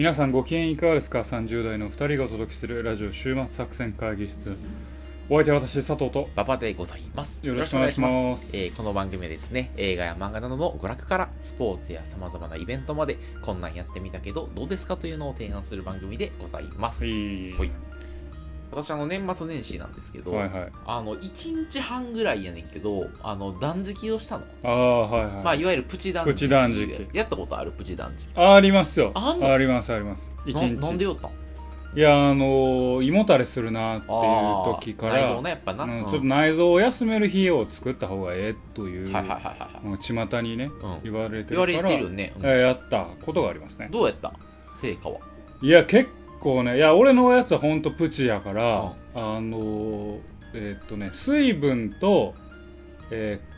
皆さんご機嫌いかがですか ?30 代の2人がお届けするラジオ週末作戦会議室。お相手は私、佐藤と。馬場でございます。よろしくお願いしますよろしくお願いしますえーこの番組はですね、映画や漫画などの娯楽からスポーツや様々なイベントまで、こんなんやってみたけど、どうですか？というのを提案する番組でございます。はい私、あの、年末年始なんですけど、はいはい。あの、1日半ぐらいやねんけど、あの、断食をしたの。ああ、はいはい。まあ、いわゆるプチ断食。プチ断食やったことあるプチ断食。ありますよ。ありますあります。一な日。なんでよったん？いや、あのー胃もたれするなっていう時から、内臓ね、やっぱな。うんうんちょっと内臓を休める日を作った方がええという、巷にね、うん言われて言るからわれてるよね。うんえーやったことがありますね。どうやった？成果は？いや、結構ね、いや、俺のやつはほんとプチやから、あのーえーっとね、水分と、えー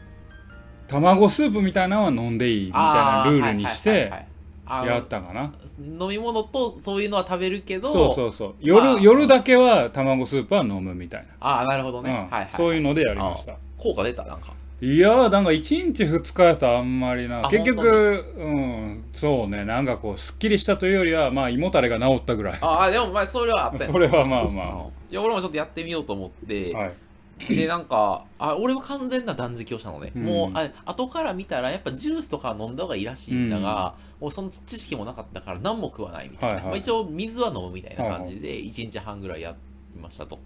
卵スープみたいなのは飲んでいいみたいなルールにしてやったかな。飲み物とそういうのは食べるけどそうそうそう。夜、まあ夜だけは卵スープは飲むみたいああなるほどな。ね、うんはいはいそういうのでやりました。効果出たなんかいやーなんか1日2日やとあんまりな。あ結局うんそうね。なんかこうすっきりしたというよりはまあ胃もたれが治ったぐらい。ああでもまあそれはあったよそれはまあうんまいや俺もちょっとやってみようと思って、あはいでなんかあ俺は完全な断食をしたのね、うん。もうあ後から見たらやっぱジュースとか飲んだ方がいいらしいんだが、もうその知識もなかったから何も食わないみたいな、はいはい。まあ、一応水は飲むみたいな感じで1日半ぐらいやってましたと。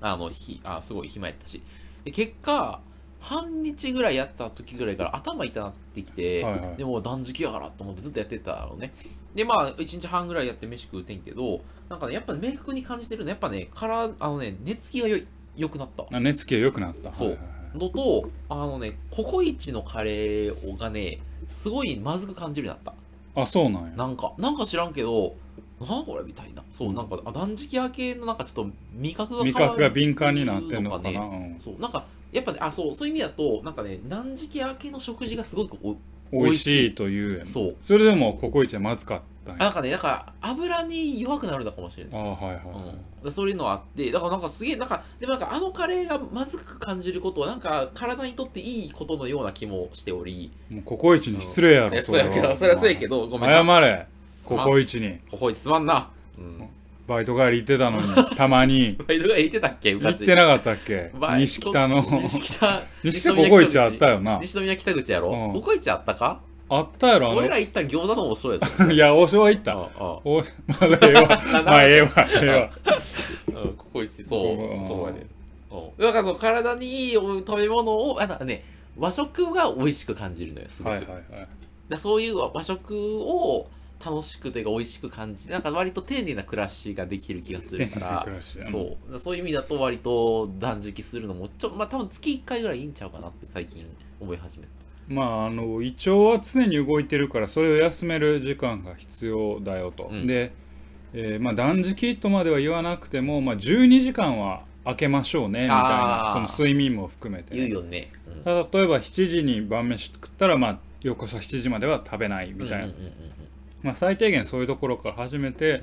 あのひあすごい暇やったし。で結果半日ぐらいやった時ぐらいから頭痛なってきて、はいはい。でもう断食やからと思ってずっとやってたのね。でまあ1日半ぐらいやって飯食うてんけどなんかねやっぱ明確に感じてるの。やっぱねからあのね寝つきがよい良くなった。あ寝つきが良くなった。そう。はいはいはい。のとあのねココイチのカレーがねすごいまずく感じるようになっあそうなんや。たなんかなんか知らんけどなんこれみたいな。そう、うん。なんかあ断食明けのなんかちょっと味覚が変味わる覚が敏感になってんのかな。ね。うん。そうなんかやっぱねあそうそういう意味だとなんかね断食明けの食事がすごくお美味しいというやんそう。それでもココイチはまずかったんなんかねだから油に弱くなるのかもしれない。あはいはいはい。うん、そういうのあってだからなんかすげえなんかでもなんかあのカレーがまずく感じることはなんか体にとっていいことのような気もしており。もうココイチに失礼やろいやそうやけどそれは。そうやけどごめんな。謝れココイチに。ここにすまんな。うんバイト帰り行ってたのに たまに。バイトが言ってたっけ？行昔ってなかったっけ？西北の。西北。西北ココイチあったよな。西宮北口やろ、うん。ココイチあったか？あったやろあ俺らの行った餃子の王将やぞいや王将は行った。ああ。おまあええわ。まあええわええわ。うんココイチそううんそうやねうん。だからそう体にいい食べ物をあのね和食が美味しく感じるのよすごく、はいはいはい。だそういう和食を楽しくというか美味しく感じなんか割と丁寧な暮らしができる気がするから そうだそう。いう意味だと割と断食するのもちょまあ多分月1回ぐらいいいんちゃうかなって最近思い始めた。まああの胃腸は常に動いてるからそれを休める時間が必要だよと、うん。で、えーまあ、断食とまでは言わなくても、まあ、12時間は空けましょうねみたいなその睡眠も含めてね、言うよね、うん。例えば7時に晩飯食ったら、まあ、翌朝7時までは食べないみたいな、まあ、最低限そういうところから始めて、うん。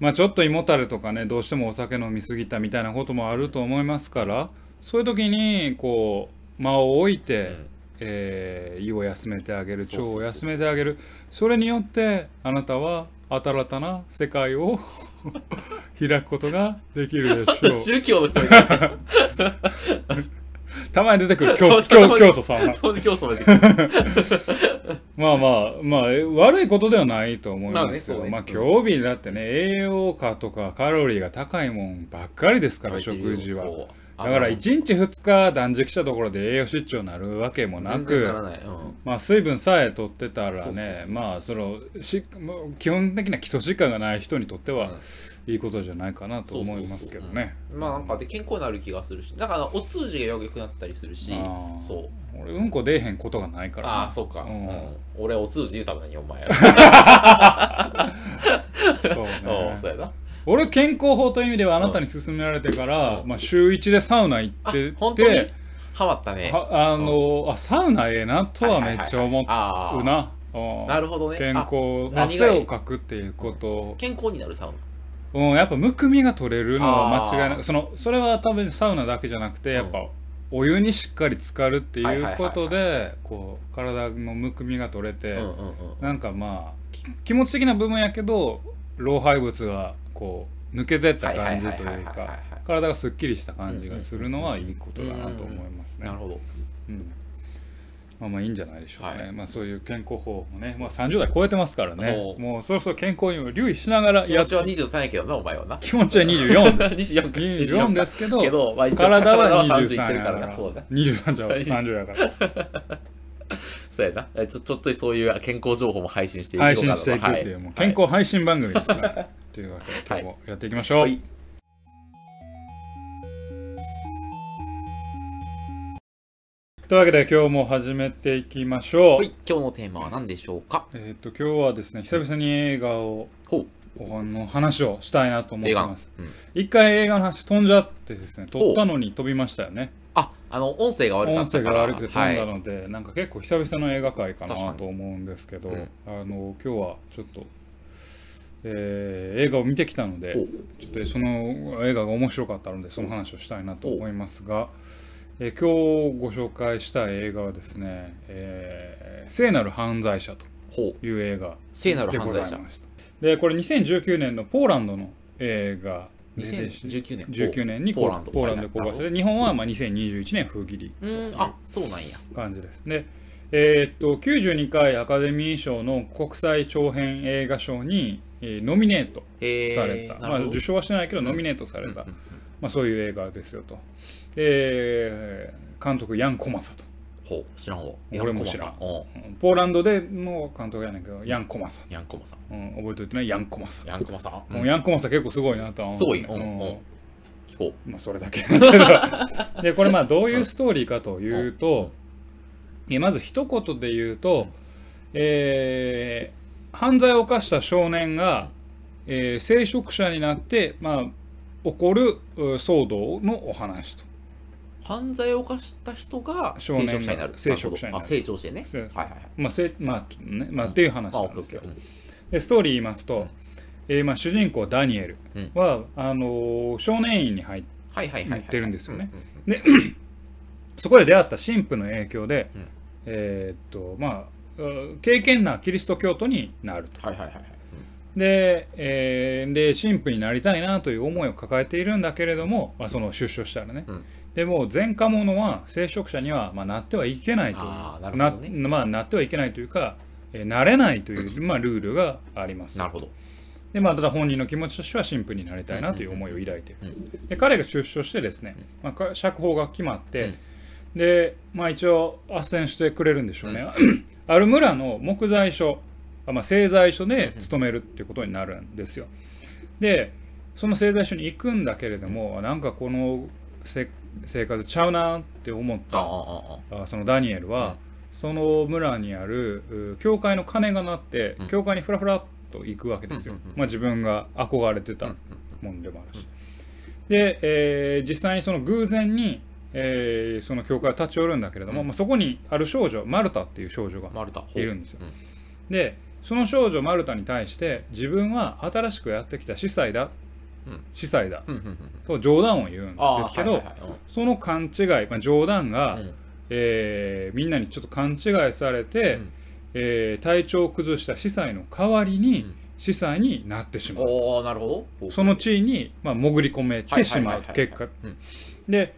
まあ、ちょっと胃もたれとかねどうしてもお酒飲みすぎたみたいなこともあると思いますからそういう時にこう間を置いて、うん。えー胃を休めてあげる腸を休めてあげる。それによってあなたは新たな世界を 開くことができるでしょう。宗教の人み たまに出てくる 教教教祖さん教祖まで出てくる。まあまあまあ悪いことではないと思いますけど、まあまあねそうね。今日日だってね栄養価とかカロリーが高いもんばっかりですから食事はだから1日2日断食したところで栄養失調になるわけもなくうん。まあ水分さえ取ってたらねまあそのし基本的な基礎疾患がない人にとってはうん。いいことじゃないかなと思いますけどね。まあなんかで健康になる気がするし。だからお通じが良くなったりするし。そう。俺うんこ出えへんことがないから。なああそうか、うん。うん。俺お通じ言うためにお前。や そうろね そうやな俺健康法という意味ではあなたに勧められてから、うんまあ、週1でサウナ行あっててハマったね。はあの、あサウナええなとはめっちゃ思うな。うん。なるほどね。健あ康汗をかくっていうこと、健康になるサウナ。うん、やっぱむくみが取れるのは間違いなくそのそれは多分サウナだけじゃなくてやっぱ、お湯にしっかり浸かるってはいうことでこう体のむくみが取れて、なんかまあき気持ち的な部分やけど老廃物がこう抜けてった感じというはいはいはいはいはいかはい。体がすっきりした感じがするのはいいことだなと思いますね。なる。ほど。うん。まあまあいいんじゃないでしょうかね、はい。まあそういう健康法もね、まあ、30代超えてますからね。もうそろそろ健康にも留意しながら気持ちは23やけどなお前はな。気持ちは24です24か。24ですけどけど、まあ、体は30いっ23てるやからから。なそうだ。23じゃ30やから。そう やな。えちょちょっとそういう健康情報も配信していこうか。配なと信していくっていう、はもう健康配信番組ですから、というわけで今日もやっていきましょう、はい。というわけで今日も始めていきましょう、はい、今日のテーマは何でしょうか？えっ、と今日はですね久々に映画をほう。おの話をしたいなと思ってます。うん、一回映画の話飛んじゃってですね撮ったのに飛びましたよね。ああの音声が悪か音ったから。声が悪くて飛んだはい、ので、なんか結構久々の映画界かなと思うんですけど、うん。あの今日はちょっと、えー映画を見てきたのでちょっとその映画が面白かったのでその話をしたいなと思いますが、えー今日ご紹介した映画はですね「えー聖なる犯罪者」という映画聖なるでござい犯罪者ました。でこれ2019年のポーランドの映画で2019年。19年にポーランド。ポーランドで公開されて日本はまあ2021年風切りあそうなんや。感じです。でえーっと92回アカデミー賞の国際長編映画賞に、えーノミネートされた、まあ、受賞はしてないけどノミネートされた、うんうんうん。まあ、そういう映画ですよと。で監督ヤン・コマサと。ほう知らんわ。俺も知らん。ポーランドでの監督やねんけどヤン・コマサ、ヤンコマさん。うん、覚えておいてねヤン・コマサ。ヤンコマさん、もうヤン・コマサ結構すごいなとは思う。すごいうんうん。うん。聞こまあそれだけ。でこれまあどういうストーリーかというと、えまず一言で言うと、えー犯罪を犯した少年が、えー聖職者になって、まあ、起こるう騒動のお話と。う犯罪を犯した人が少年が聖職者になる。聖職者になる。あ成長してねはいはいはい。まあせまあねまあ、っていう話なんです。よッケーオッケー。うん。でストーリー言いますと、えーまあ、主人公ダニエルは、あのー少年院に入ってるんですよね。うんうん そこで出会った神父の影響で、うんえーっとまあう敬虔なキリスト教徒になると。はいはいはいはい。で,、えーで神父になりたいなという思いを抱えているんだけれども、まあ、その出所したらね、うん。でも前科者は聖職者には、まあ、なってはいけないとなね。なまあ、なってはいけないというか、えーなれないという、まあ、ルールがあります。なるほど。で、まあ、ただ本人の気持ちとしては神父になりたいなという思いを抱いている、うん。で彼が出所してですね、まあか、釈放が決まって、で、まあ、一応斡旋してくれるんでしょうね、ある村の木材所あまあ、製材所で勤めるっていうことになるんですよ。でその製材所に行くんだけれども、なんかこのせ生活ちゃうなって思ったそのダニエルは、その村にあるう教会の鐘が鳴って、うん。教会にふらふらっと行くわけですよ、うんうんうん。まあ、自分が憧れてたうんうん。もんでもあるし、で、えー実際にその偶然に、えーその教会を立ち寄るんだけれども、うん。まあ、そこにある少女マルタっていう少女がいるんですよ。う。んでその少女マルタに対して自分は新しくやってきた司祭だ、うん。司祭だ。うんうんうんと冗談を言うんですけど、はいはいはい。その勘違い、まあ、冗談が、うん。えーみんなにちょっと勘違いされて、うん。えー体調を崩した司祭の代わりにうん。司祭になってしまう、おおなるほど。その地位に、まあ、潜り込めてしまう結果。うん。で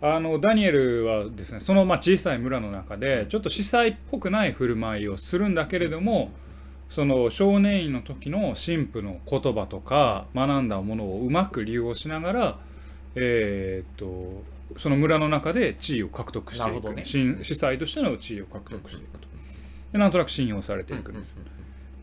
あのダニエルはですねそのまあ小さい村の中でちょっと司祭っぽくない振る舞いをするんだけれどもその少年院の時の神父の言葉とか学んだものをうまく利用しながら、えーっとその村の中で地位を獲得していく、ね。神司祭としての地位を獲得していくと。でなんとなく信用されていくんです、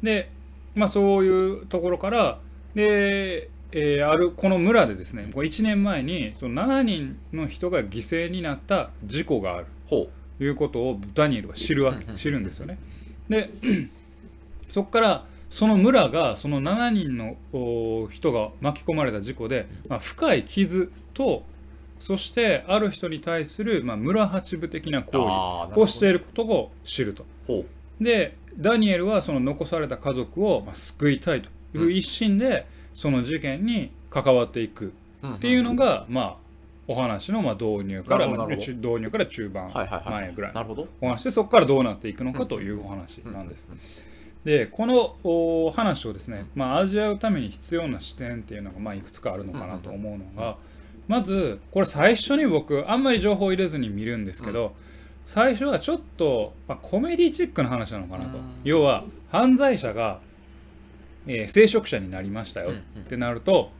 で、まあ、そういうところからで、えーあるこの村でですねこう1年前にその7人の人が犠牲になった事故がある。ほということをダニエルは知るわけ知るんですよね。で そこからその村がその7人のお人が巻き込まれた事故で、まあ、深い傷とそしてある人に対する、まあ、村八部的なう行為をしていることを知ると。ほでダニエルはその残された家族をまあ救いたいという一心でその事件に関わっていくうっていうのが、まあお話のまあ導入から、導入から中盤前ぐらいなるほど。お話でそこからどうなっていくのかというお話なんです。でこのお話をですね、まあ、味わうために必要な視点っていうのがまあいくつかあるのかなと思うのがまずこれ最初に僕あんまり情報を入れずに見るんですけど、最初はちょっと、まあ、コメディチックな話なのかなと、うん。要は犯罪者が、えー聖職者になりましたようんうん。ってなると、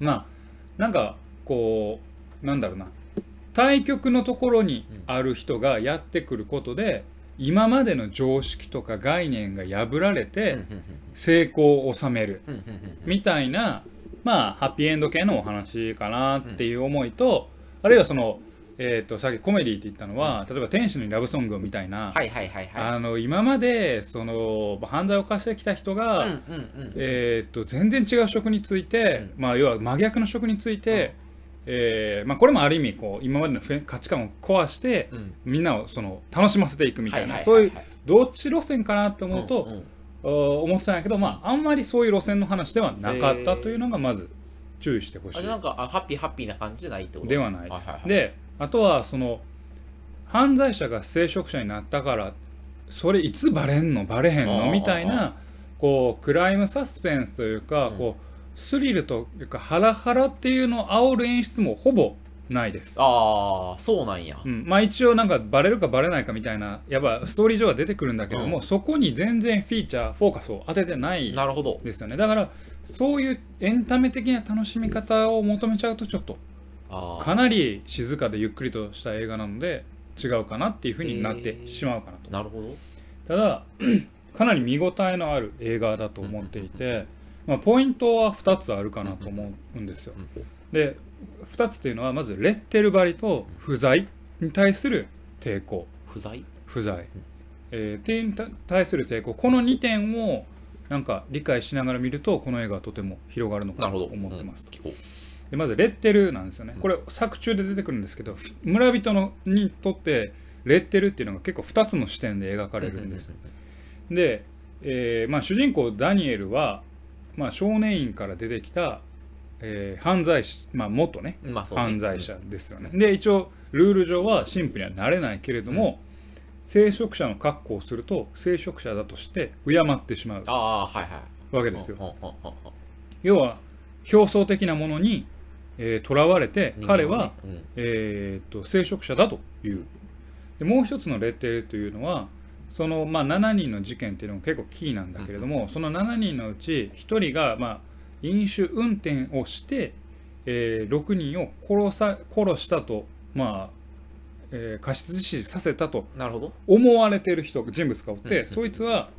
まあなんかこうなんだろうな。対局のところにある人がやってくることで、今までの常識とか概念が破られて、うんうんうん成功を収めるうんうんうんうん。みたいなまあハッピーエンド系のお話かなっていう思いと、あるいはその、えー、とさっきコメディって言ったのは、例えば「天使のラブソング」みたいな、はいはいはいはい。あの今までその犯罪を犯してきた人が、うんうんうん。えー、と全然違う職について、まあ、要は真逆の職について、えーまあ、これもある意味こう今までの価値観を壊して、うん。みんなをその楽しませていくみたいな、はいはいそういうはい。はいどっち路線かなと思うと、んん。お思ってたんやけど、まあ、あんまりそういう路線の話ではなかったというのがまず注意してほしい。なんかあハッピーハッピーな感じじゃないってこと？ではないです。はいはいはい。であとはその犯罪者が聖職者になったからそれいつバレんの？バレへんの？みたいなこうクライムサスペンスというか、うんこうスリルというかハラハラっていうのを煽る演出もほぼないです。ああそうなんや。うん、まあ一応なんかバレるかバレないかみたいなやっぱストーリー上は出てくるんだけども、うそこに全然フィーチャーフォーカスを当ててないなるほど。ですよね。だからそういうエンタメ的な楽しみ方を求めちゃうとちょっとかなり静かでゆっくりとした映画なので違うかなっていうふうになってしまうかなと、なるほど。ただ かなり見応えのある映画だと思っていて、まあ、ポイントは2つあるかなと思うんですよ。うんで2つというのはまずレッテル張りと不在に対する抵抗。不在？不在、えー、っていうに対する抵抗。この2点をなんか理解しながら見るとこの映画はとても広がるのかなと思ってます、でまずレッテルなんですよね。これ作中で出てくるんですけど村人のにとってレッテルっていうのが結構2つの視点で描かうれるんです。で、えーまあ、主人公ダニエルは、まあ、少年院から出てきた、えー犯罪師、まあ、元ね。まあね。犯罪者ですよね。で一応ルール上は神父にはなれないけれども、聖職者の格好をすると聖職者だとして敬ってしまうああはいはい。わけですよ。要は表層的なものにえー囚われて彼は、ね。うん。えー、と聖職者だという。でもう一つのレッテルというのはその、まあ、7人の事件っていうのも結構キーなんだけれども、その7人のうち1人が、まあ、飲酒運転をして、えー6人を殺さ殺したと、まあえー過失致死させたと思われている人人物がおって、うんそいつは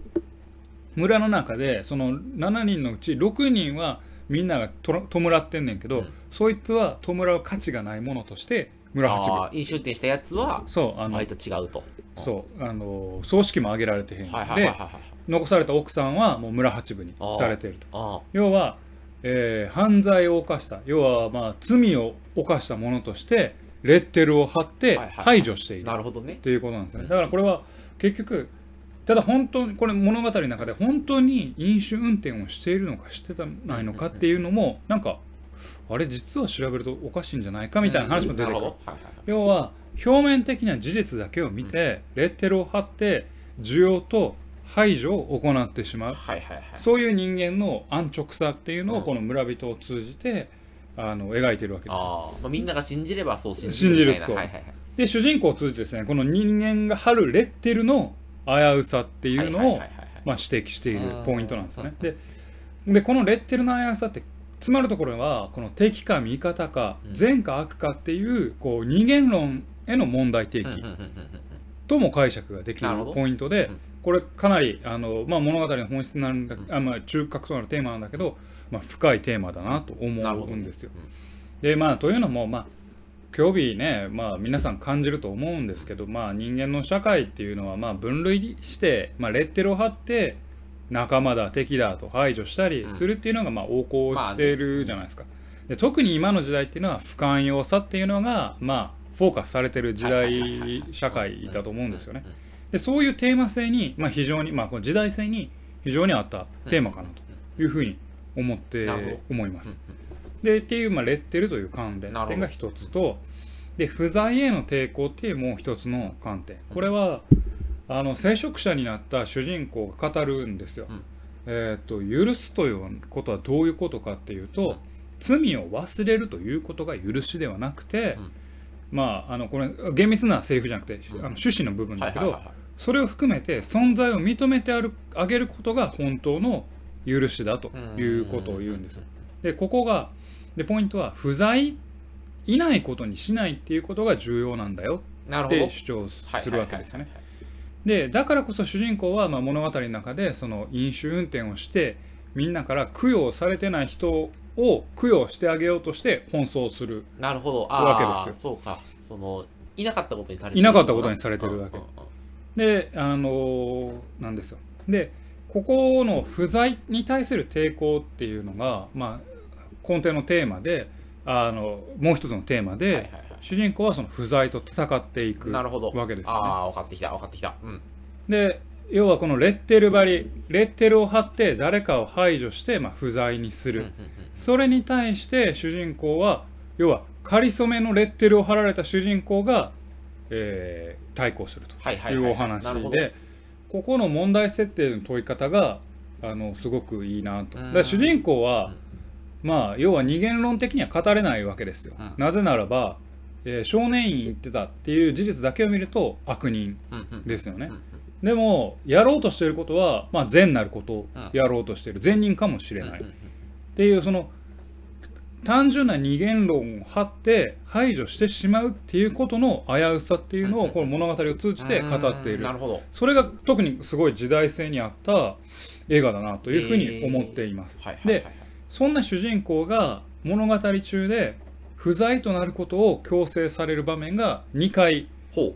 村の中でその7人のうち6人はみんながとら弔ってんねんけど、うん。そいつは弔う価値がないものとして村八分。飲酒運転したやつはそうあのあいつ違うと。そうあの葬式も挙げられてへん、はいはいはいはいではい。残された奥さんはもう村八分にされていると。あ要は、えー犯罪を犯した要はまあ罪を犯したものとしてレッテルを貼ってはいはい排除している。あなるほどね。っていうことなんですよね。だからこれは結局ただ本当にこれ物語の中で本当に飲酒運転をしているのかしてたないのかっていうのもなんかあれ実は調べるとおかしいんじゃないかみたいな話も出てくる。要は表面的な事実だけを見て、レッテルを貼って需要と排除を行ってしまう。そういう人間の安直さっていうのうん。をこの村人を通じてあの描いてるわけです。よまあみんなが信じればそう信じ信じる。そう。で主人公を通じてですねこの人間が貼るレッテルの危うさっていうのをまあ指摘しているポイントなんですよね。うんででこのレッテルの危うさってつまるところはこの敵か味方かうん。善か悪かっていうこう二元論への問題提起とも解釈ができるポイントでうん。これかなりあの、まあ、物語の本質になるん。だ、あまあ、中核となるテーマなんだけど、まあ、深いテーマだなと思うんですよ。うん。でまあというのもまあ興味ね、まあ、皆さん感じると思うんですけど、まあ、人間の社会っていうのはまあ分類して、まあ、レッテルを貼って仲間だ敵だと排除したりするっていうのがまあ横行しているじゃないですか。で特に今の時代っていうのは不寛容さっていうのがまあフォーカスされてる時代社会だと思うんですよねうん。でそういうテーマ性に、まあ、非常に、まあ、この時代性に非常に合ったテーマかなというふうに思って思います。でっていう、まあ、レッテルという観点が一つとで不在への抵抗っていうもう一つの観点。これはあの聖職者になった主人公が語るんですよ。うん。えー、と許すということはどういうことかっていうと、罪を忘れるということが許しではなくて、うん。まああのこれ厳密なセリフじゃなくて、うん。あの趣旨の部分だけど、それを含めて存在を認めてあるあげることが本当の許しだということを言うんですよ。でここがでポイントは不在いないことにしないっていうことが重要なんだよって主張するわけですよね。でだからこそ主人公はまあ物語の中でその飲酒運転をしてみんなから供養されてない人を供養してあげようとして奔走するなるほど。わけああですよ。そうか。そのいなかったことにされていなかったことにされてるわけ。であのーなんですよ。でここの不在に対する抵抗っていうのが、まあ、根底のテーマであのもう一つのテーマで、はいはいはい。主人公はその不在と戦っていくなるほど。わけですよね。ああ分かってきた分かってきた。うん。で要はこのレッテル張りレッテルを貼って誰かを排除して、まあ、不在にする、うんうんうん。それに対して主人公は要は仮初めのレッテルを貼られた主人公が、えー対抗するとはいうはいお話でここの問題設定の問い方があのすごくいいなと。うん。だ主人公は、まあ要は二元論的には語れないわけですよ。うん。なぜならば、えー少年院行ってたっていう事実だけを見ると悪人ですよね。うん。うん。でもやろうとしていることは、まあ、善なることをやろうとしている。善人かもしれない。っていうその単純な二元論を張って排除してしまうっていうことの危うさっていうのをこの物語を通じて語っている。なるほど。それが特にすごい時代性に合った映画だなというふうに思っています。はいはいはい。でそんな主人公が物語中で不在となることを強制される場面が2回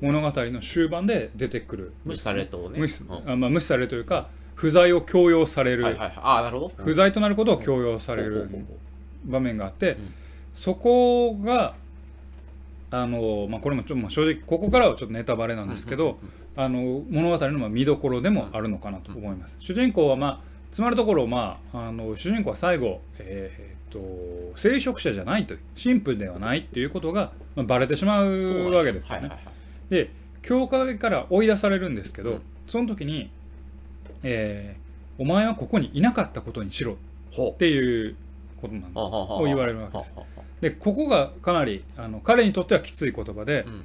物語の終盤で出てくる。無視されとね。無視,、まあ、無視されるというか不在を強要される、不在となることを強要される場面があって、んそこがあの、まあ、これもちょっとまあ正直ここからはちょっとネタバレなんですけど、あの物語のまあ見どころでもあるのかなと思います。主人公はまあつまるところ、まあ、あの主人公は最後、えーっと聖職者じゃないと神父ではないっていうことが、まあ、バレてしまうわけですよね。はいはいはいで教会から追い出されるんですけど、うん。その時に、えーお前はここにいなかったことにしろ」ほっていうことなんうだをを言われるわけです。はでここがかなりあの彼にとってはきつい言葉で、うん。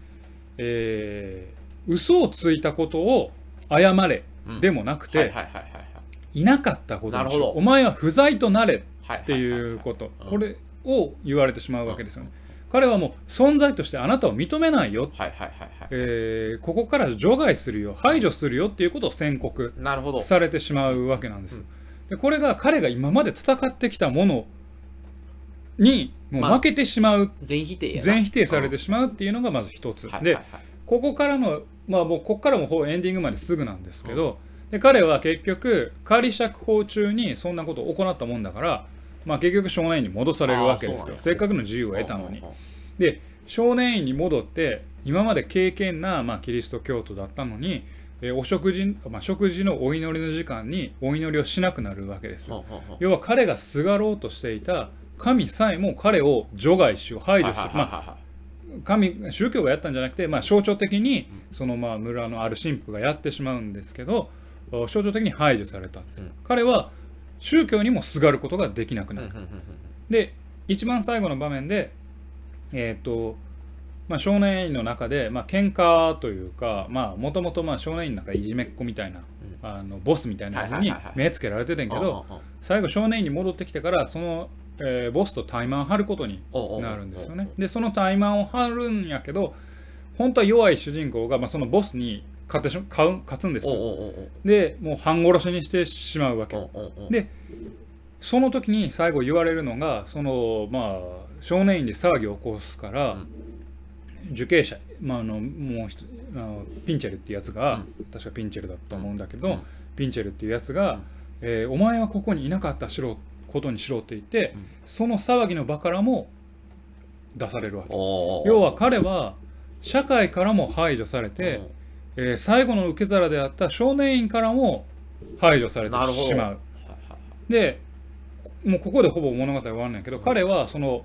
えー嘘をついたことを謝れうん。でもなくて、はいなかったことにしお前は不在となれはいっていうこと、うん。これを言われてしまうわけですよね、彼はもう存在としてあなたを認めないよ、ここから除外するよ。排除するよっていうことを宣告されてしまうわけなんです。よ。でこれが彼が今まで戦ってきたものにもうまあ負けてしまう、全否定全否定されてしまうっていうのがまず一つ。でここからのまあもうここからもほぼエンディングまですぐなんですけど、で彼は結局仮釈放中にそんなことを行ったもんだから、まあ、結局少年院に戻されるわけですよ。せっかくの自由を得たのに。で少年院に戻って今まで敬虔な、まあ、キリスト教徒だったのに、えーお食事、まあ、食事のお祈りの時間にお祈りをしなくなるわけですよ。要は彼がすがろうとしていた神さえも彼を除外しよう排除する、まあ、神宗教がやったんじゃなくて、まあ、象徴的にそのまあ村のある神父がやってしまうんですけどお象徴的に排除された、ん。彼は宗教にもすがることができなくなる、で一番最後の場面でえっ、とまあ、少年院の中で、まあ喧嘩というかもともと少年院の中いじめっ子みたいな、あのボスみたいなやつに目つけられててんけど、最後少年院に戻ってきてからその、えーボスとタイマン張ることになるんですよね。でそのタイマンを張るんやけど本当は弱い主人公が、まあ、そのボスに勝ってし買う勝つんですよ。でもう半殺しにしてしまうわけ。でその時に最後言われるのがそのまあ少年院で騒ぎを起こすから、うん。受刑者、まあ、あのもう一あのピンチェルっていうやつが、うん。確かピンチェルだと思うんだけど、うん。ピンチェルっていうやつが、えーお前はここにいなかったしろことにしろって言って、うん。その騒ぎの場からも出されるわけ。要は彼は社会からも排除されて、えー最後の受け皿であった少年院からも排除されてしまう。でもうここでほぼ物語終わんないけど、彼はその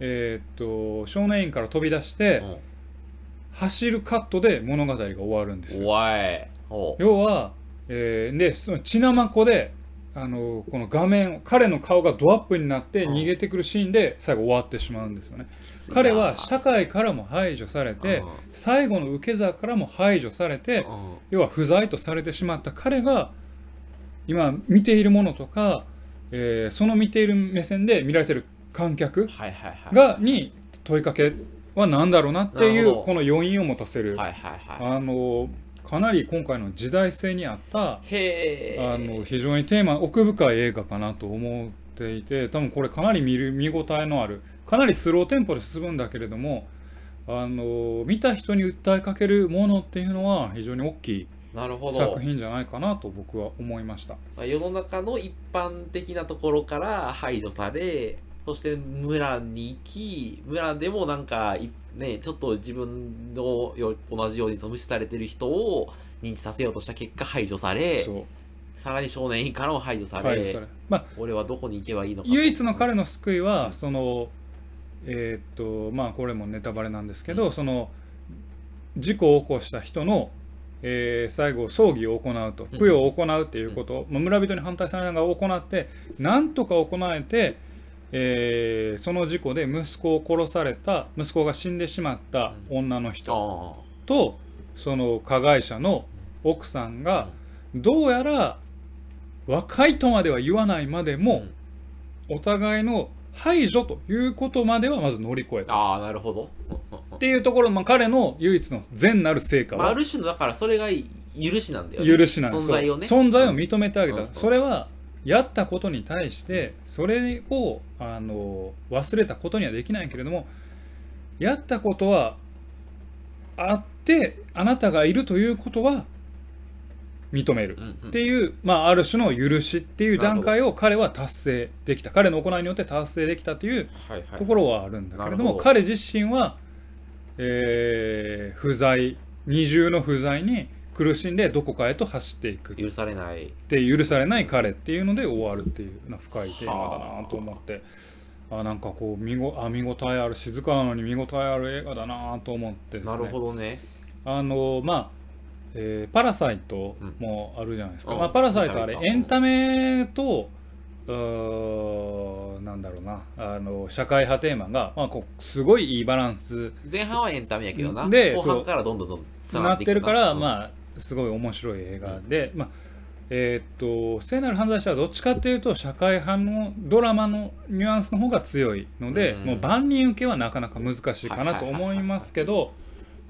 えーっと少年院から飛び出して、うん。走るカットで物語が終わるんですよ。要は、えーでその血なまこであのこの画面彼の顔がドアップになってうん逃げてくるシーンで最後終わってしまうんですよね。彼は社会からも排除されて最後の受け皿からも排除されてうん要は不在とされてしまった彼が今見ているものとか、えーその見ている目線で見られている観客がに問いかけは何だろうなっていうこの余韻を持たせる、あのかなり今回の時代性に合ったあの非常にテーマ奥深い映画かなと思っていて多分これかなり見る見応えのあるかなりスローテンポで進むんだけれどもあの見た人に訴えかけるものっていうのは非常に大きいなるほど作品じゃないかなと僕は思いました。まあ世の中の一般的なところから排除されそして村に行き村でもなんかいねちょっと自分のよ同じようにその無視されてる人を認知させようとした結果排除されさらに少年院からも排除され,、まあ俺はどこに行けばいいのかと。唯一の彼の救いはそのえーっとまあこれもネタバレなんですけど、その事故を起こした人の、えー最後葬儀を行うと。うん供養を行うっていうこと。を、まあ村人に反対されながら行ってなんとか行えて、えーその事故で息子を殺された息子が死んでしまった女の人あとその加害者の奥さんがどうやら若いとまでは言わないまでも、お互いの排除ということまではまず乗り越えた。ああなるほど。っていうところ、まあ、彼の唯一の善なる成果まあ、あはる種のだからそれが許しなんだよね。許しなんです。存在をね。存在を認めてあげた、うん。それはやったことに対してそれをあの忘れたことにはできないけれどもやったことはあってあなたがいるということは認める。うんうん。っていう、まあ、ある種の許しっていう段階を彼は達成できた。彼の行いによって達成できたというはいはい。ところはあるんだけれども、なるほど。彼自身は、えー不在二重の不在に苦しんでどこかへと走っていく。っ許されない。て許されない彼っていうので終わるっていう深いテーマだなと思って。あ。なんかこう見ごあ見応えある静かなのに見応えある映画だなと思ってね。なるほどね。あのまあ、えーパラサイトもあるじゃないですか、うん。まあ、パラサイトあれエンタメとうーなんだろうな。あの社会派テーマが、まあ、こうすごいいいバランス。前半はエンタメやけどな。で後半からどんどんどんなってるから、あまあすごい面白い映画で、まあえーっと聖なる犯罪者はどっちかっていうと社会派のドラマのニュアンスの方が強いので、うん。もう万人受けはなかなか難しいかなと思いますけど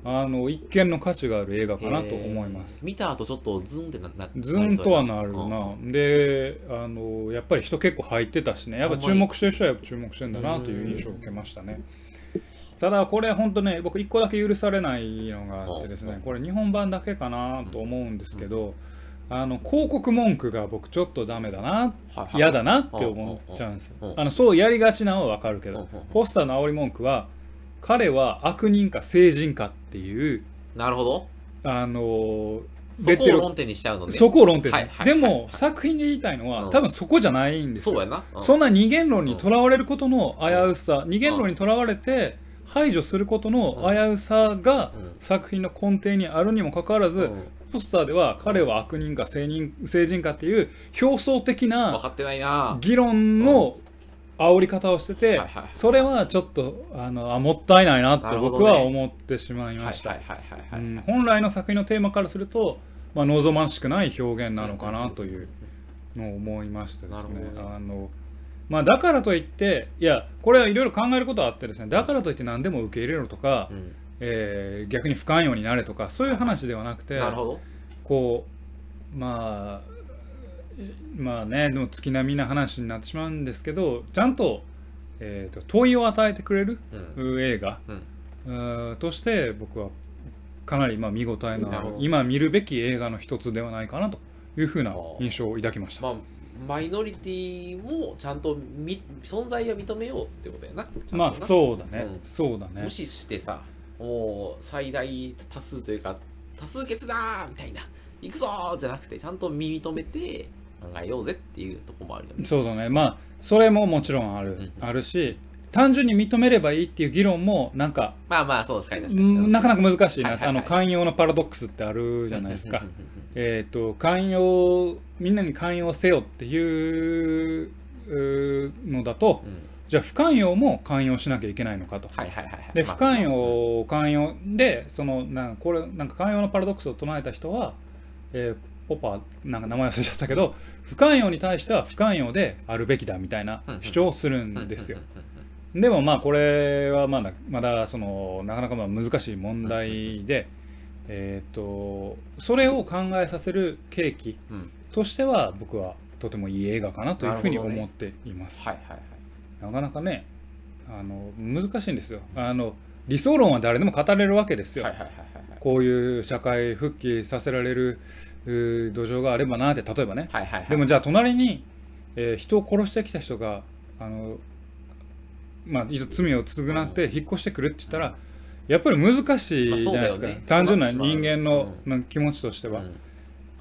あの一見の価値がある映画かなと思います。見た後ちょっとズンってななズンとはなるうん。な、であのやっぱり人結構入ってたしね。やっぱ注目してる人はやっぱ注目してんだなという印象を受けましたねただこれ本当ね僕一個だけ許されないのがあってですうんねこれ日本版だけかなと思うんですけどあの広告文句が僕ちょっとダメだな嫌だなって思っちゃうんです。あのそうやりがちなのはわかるけどポスターの煽り文句は彼は悪人か聖人かっていうなるほど。あのそこを論点にしちゃうのね。そこを論点ですね、はいはいはいでも作品で言いたいのは、うん。多分そこじゃないんですよ。そうやな。うん。そんな二元論にとらわれることの危うさ、二元論にとらわれて排除することの危うさがうん。作品の根底にあるにもかかわらず、うん。ポスターでは彼は悪人か聖人聖人かっていう表層的分なかってないな。議論の煽り方をしてて、それはちょっとあのあもったいないなって僕は思ってしまいました。本来の作品のテーマからすると、まあ、望ましくない表現なのかなというのを思いましてですね。あの、まあ、だからといっていやこれはいろいろ考えることはあってですねだからといって何でも受け入れろとか、うん。えー逆に不寛容になれとかそういう話ではなくてなるほど。こうまあえまあねでも月並みな話になってしまうんですけどちゃんと,、えーと問いを与えてくれるうん。映画、うん。として僕はかなりまあ見応えのある今見るべき映画の一つではないかなというふうな印象を抱きました。まあマイノリティもちゃんとみ存在を認めようってことやな。まあそうだね、うん。そうだね。無視してさもう最大多数というか多数決だーみたいな。行くぞーじゃなくてちゃんと認めて考えようぜっていうとこもあるよね。そうだね。まあそれももちろんある、うん。あるし単純に認めればいいっていう議論もなんかまあまあそう確かに確うかに。んなかなか難しいな、はいはいはいあの寛容のパラドックスってあるじゃないですか。えっ、と寛容みんなに寛容せよっていうのだとうん。じゃあ不寛容も寛容しなきゃいけないのかと。はいはいはいはい。でまあ不寛容寛容でそのなんこれなんか寛容のパラドックスを唱えた人は、えーポパなんか名前忘れちゃったけど不寛容に対しては不寛容であるべきだみたいな主張をするんですよ。でもまあこれはまだまだそのなかなかまあ難しい問題で、えー、とそれを考えさせる契機としては僕はとてもいい映画かなというふうに思っています。はいはいはい。なかなかねあの難しいんですよ。あの理想論は誰でも語れるわけですよ、はいはいはいはいはい。こういう社会復帰させられる土壌があればなって例えばね、はいはいはい。でもじゃあ隣に、えー人を殺してきた人があのまあ罪を償って引っ越してくるって言ったらやっぱり難しいじゃないですか、まあね単純な人間の、気持ちとしては、うん。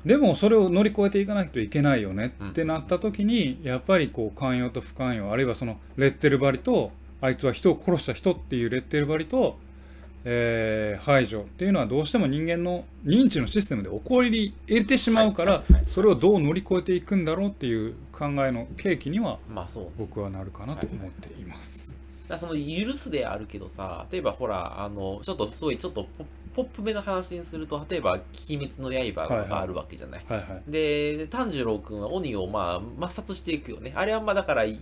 でもそれを乗り越えていかないといけないよねってなった時にやっぱりこう寛容と不寛容あるいはそのレッテル張りとあいつは人を殺した人っていうレッテル張りと、えー排除っていうのはどうしても人間の認知のシステムで起こり得てしまうからそれをどう乗り越えていくんだろうっていう考えの契機には僕はなるかなと思っています。だその許すであるけどさ例えばほらあのちょっとすごいちょっとポポップめの話にすると例えば「鬼滅の刃」があるわけじゃない。はいはいで炭治郎君は鬼をまあ抹殺していくよね。あれはまあだからい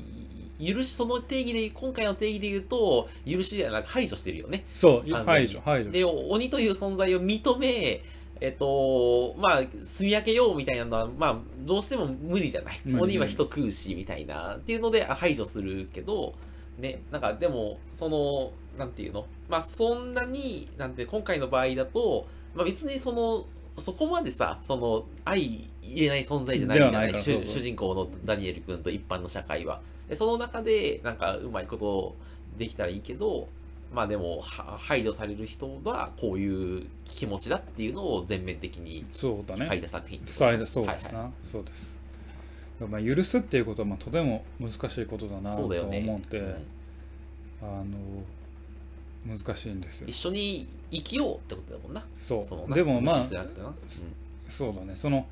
許しその定義で今回の定義で言うと許しではなく排除してるよね。そう排除排除で鬼という存在を認めえっとまあ住み分けようみたいなのはまあどうしても無理じゃない鬼は人食うしみたいなっていうのであ排除するけどねなんかでもそのなんていうの？まあそんなになんて今回の場合だと、まあ、別にそのそこまでさその相入れない存在じゃないじゃない？主主人公のダニエル君と一般の社会は。でその中でなんかうまいことできたらいいけどまあでもは排除される人はこういう気持ちだっていうのを全面的にそうだね。書いた作品そうですそうですな、はいはい。そうですまあ許すっていうことはまあとても難しいことだなと思って、うん。あの難しいんですよ。一緒に生きようってことだもんな。そう。でもまあ無視じゃなくてな、そうだね。その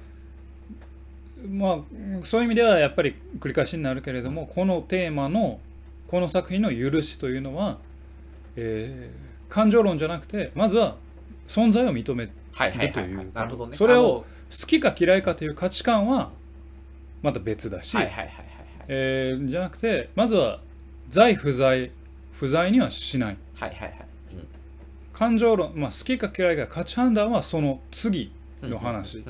まあそういう意味ではやっぱり繰り返しになるけれどもこのテーマのこの作品の許しというのは、えー感情論じゃなくてまずは存在を認めはいはいはい、はいとい。う、なるほどね。それを好きか嫌いかという価値観はまた別だし、あのはいはいはいはいはい。えーじゃなくてまずは在不在不在にはしない。はいはいはい。うん。感情論、まあ、好きか嫌いか価値判断はその次の話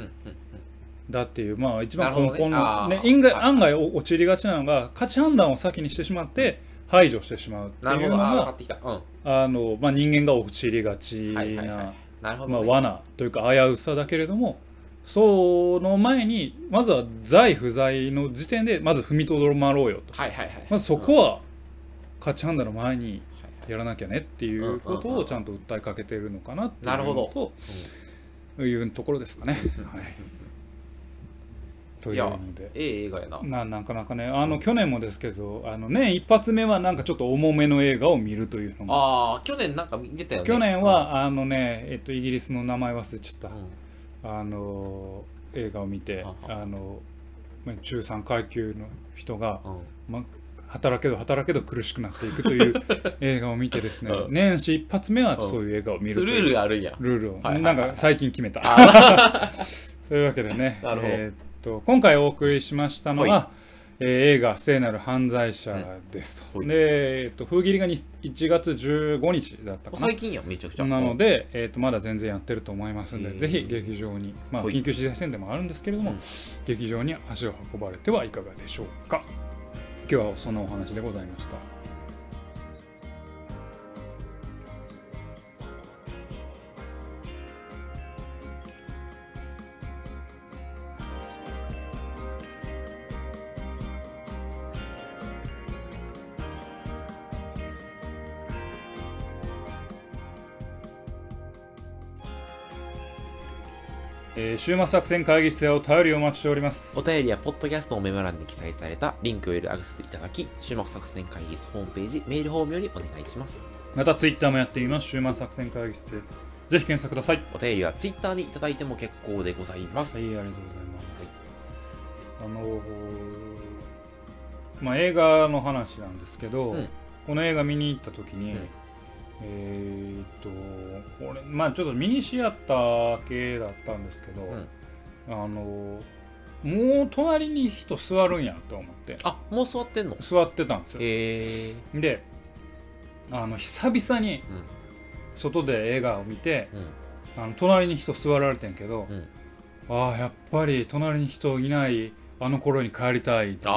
だっていう、まあ、一番根本の、ね案外はい案外陥りがちなのが価値判断を先にしてしまって排除してしまうっていうのがうん。あの、まあ、人間が陥りがちはいはいはい。なまあ、ね罠というか危うさだけれどもその前にまずは在不在の時点でまず踏みとどまろうよと。はいはいはい。まずそこは価値判断の前にやらなきゃねっていうことをちゃんと訴えかけてるのかなっていうというところですかね。はい、というので。ええ映画やな。ななかなかねあの去年もですけどあの年一発目はなんかちょっと重めの映画を見るというのも。ああ去年なんか見てたよね。去年はあのね、えっと、イギリスの名前忘れちゃっうん。た、あの映画を見てはあ。のまあ中産階級の人が、うん。まあ、働けど働けど苦しくなっていくという 映画を見てですね、うん。年始一発目はそういう映画を見るルールがあるんや。ルールを、はいはいはい。なんか最近決めた。そういうわけでね、えーっと今回お送りしましたのは、はえー映画「聖なる犯罪者」ですと。うんはいで、えーっと封切りがに1月15日だったかな最。近やめちゃくちゃなので、えー、とまだ全然やってると思いますので、へーぜひ劇場に、まあ、はい緊急事態宣言でもあるんですけれども、うん劇場に足を運ばれてはいかがでしょうか。今日はそのお話でございました。ー週末作戦会議室でお便りをお待ちしております。お便りはポッドキャストのメモ欄に記載されたリンクをよりアクセスいただき週末作戦会議室ホームページメールフォームよりお願いします。またツイッターもやっています。週末作戦会議室でぜひ検索ください。お便りはツイッターにいただいても結構でございます、はい、ありがとうございます。あのーまあ映画の話なんですけど、うん。この映画見に行った時に、うんえーっとこれまあちょっとミニシアター系だったんですけど、ん。あのーもう隣に人座るんやと思って。あもう座ってんの？座ってたんですよ。へえであの久々にうん。外で映画を見てうん。あの隣に人座られてんけど、うん。ああやっぱり隣に人いないあの頃に帰りたいってい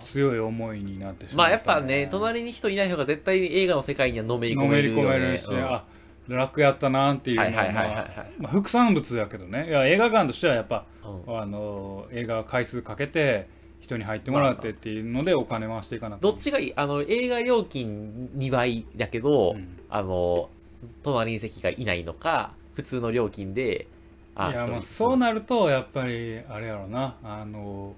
強い思いになってしまあまった、やっぱね隣に人いない方が絶対映画の世界にはのめり込のめりめるよね。込めるし、うん。あ楽やったなっていうのはいはいはいはいまあはい。まあ副産物やけどね。いや映画館としてはやっぱうん。あの映画回数かけて人に入ってもらってっていうのでお金回していかなどっちがいい？あの映画料金2倍だけど、うん。あの隣に席がいないのか普通の料金であいやまあそうなるとやっぱりあれやろな。あの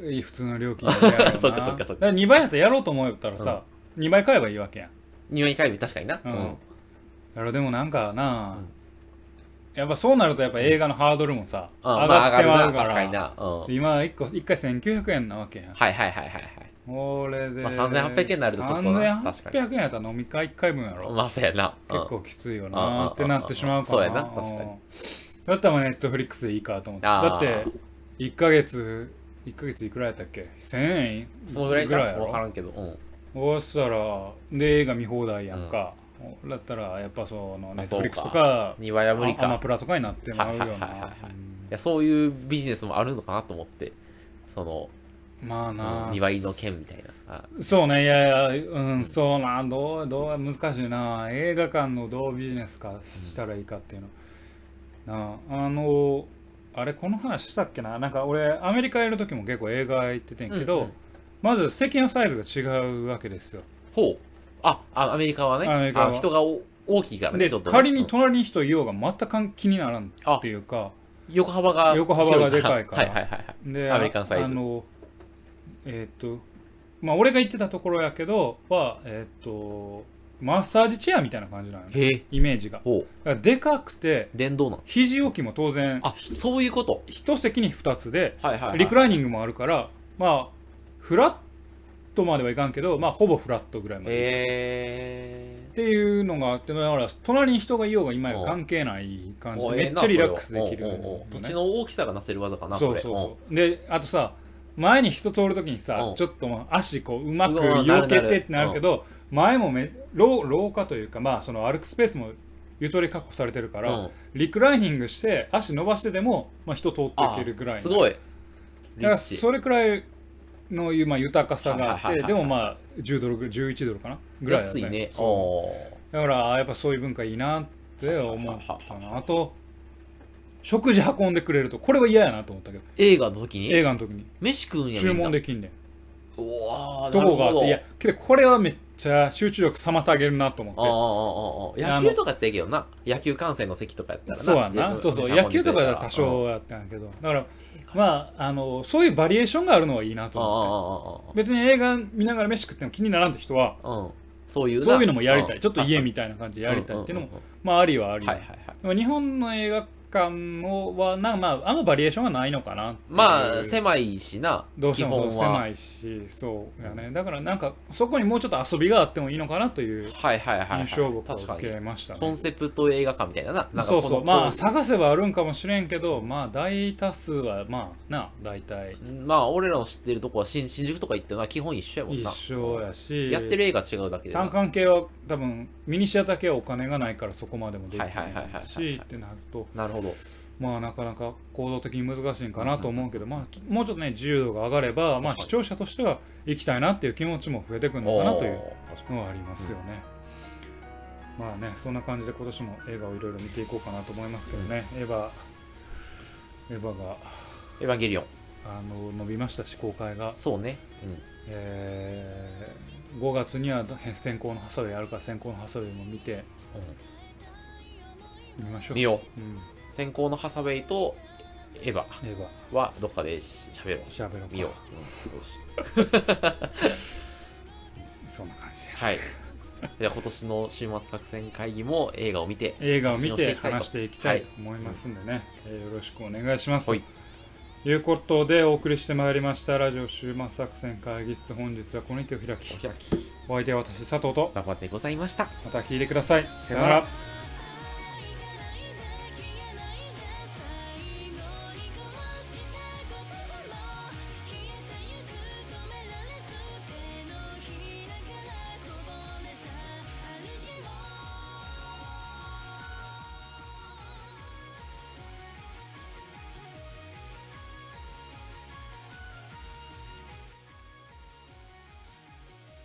いい普通の料金でやろうな。そっかそっかそっか。だら2倍やったらやろうと思ったらさ、2倍買えばいいわけやん。2倍回避確かにな、うん。やろでもなんかな、やっぱそうなるとやっぱ映画のハードルもさ、うん。上がってまうから、まあか今1個1回1900円なわけやん。はいはいはいはいこれで、まあ3800円になるとちょっとな。確かに3800円やったら飲み会1回分やろ、まあそうやな、うん。結構きついようんなってなってしまうから。そうやな確かに。うん。だったらネットフリックスでいいかと思って。だって1ヶ月1ヶ月いくらやったっけ？1000円そのぐらいじゃ分からんけど、うん、そうしたらで映画見放題やんか、だったらやっぱそのネットフリックスとか2倍は無理か。アマプラとかになってまうよはいはいはいはいなそういうビジネスもあるのかなと思って。そのうんまあな。2倍の件みたいな。あ。そうね。いやいやうんそうな。どうどう難しいな。映画館のどうビジネス化したらいいかっていうの、なああのあれこの話したっけな。なんか俺アメリカいる時も結構映画行っててんけど、うんうん。まず席のサイズが違うわけですよ。ほう。ああアメリカはね。アメリカは。あ人がお大きいからねでちょっとね、仮にうん。隣に人いようが全く気にならんっていうか横幅が横幅がでかいから。はいはいはいはい。でアメリカンサイズ。あのえーっとまあ俺が行ってたところやけどはえーっとマッサージチェアみたいな感じなのよへえ。イメージが。でかくて電動なの？肘置きも当然あそういうこと？一席に2つではいはい、はい、リクライニングもあるからまあフラットまではいかんけどまあほぼフラットぐらいまで。へっていうのがあってだから隣に人がいようが今や関係ない感じでめっちゃリラックスできる。ね土地の大きさがなせる技かなそうれそうそう。であとさ前に人通るときにさうん。ちょっとまあ足こううまくうわなる避けてってなるけど前もめ廊廊下というかまあその歩くスペースもゆとり確保されてるかうん。らリクライニングして足伸ばしてでもまあ人通っていけるぐらいの。あすごい。だからリッチそれくらいのまあ豊かさがあってはいはいはいはい。でもまあ10ドルぐらい11ドルかな？ぐらいだよ安いね。そう。おだからあやっぱそういう文化いいなって思ったなあと食事運んでくれるとこれは嫌やなと思ったけど。映画の時に？映画の時に。飯食うんや注文できんねんうわーとこがあっていやけどこれはめっちゃ集中力妨げるなと思あああってあああ野球とかやったらいいけどな。野球観戦の席とかやったらな。そうやんな。そうそう野球とかだったら多少やったんやけど。だからまああのそういうバリエーションがあるのはいいなとああ思って。あ別に映画見ながら飯食っても気にならんって人はうん。そういうな。そういうのもやりたい。ん。ちょっと家確みたいな感じでやりたいっていうのもまあありはありはいはいはい。でも日本の映画館のはなまああんまバリエーションがないのかなまあ狭いしなどうしても基本は。狭いしそうやね。だからなんかそこにもうちょっと遊びがあってもいいのかなというはいはいはいはい。印象を僕は受けましたね。コンセプト映画館みたいななそうそう。まあ探せばあるんかもしれんけどまあ大多数はまあな大体。まあ俺らの知ってるとこは新新宿とか行ってのは基本一緒やもん一な緒やしやってる映画違うだけでな単管系は多分ミニシアター系はお金がないからそこまでもできないしってなるとなるほどまあなかなか行動的に難しいんかなと思うけど、まあもうちょっとね自由度が上がれば、まあ視聴者としては行きたいなっていう気持ちも増えてくるのかなというのはありますよね。まあねそんな感じで今年も映画をいろいろ見ていこうかなと思いますけどね、エヴァエヴァがにエヴァンゲリオン。あの伸びましたし公開が、そうね。うん。えー5月には先行のハサウェイあるから先行のハサウェイも見てうん。みましょう。見よう。ん。う先行のハサウェイとエヴァはどっかでしゃべろう。しゃべろうか。見よう、うんよし。そんな感じではい。じゃあ今年の週末作戦会議も映画を見て映画を見て話していきたいと思いますんでね、えーよろしくお願いしますと。はい。いうことでお送りしてまいりましたラジオ週末作戦会議室。本日はこのにてを開きお開き。お相手は私佐藤と。馬場でございました。また聞いてください。さよなら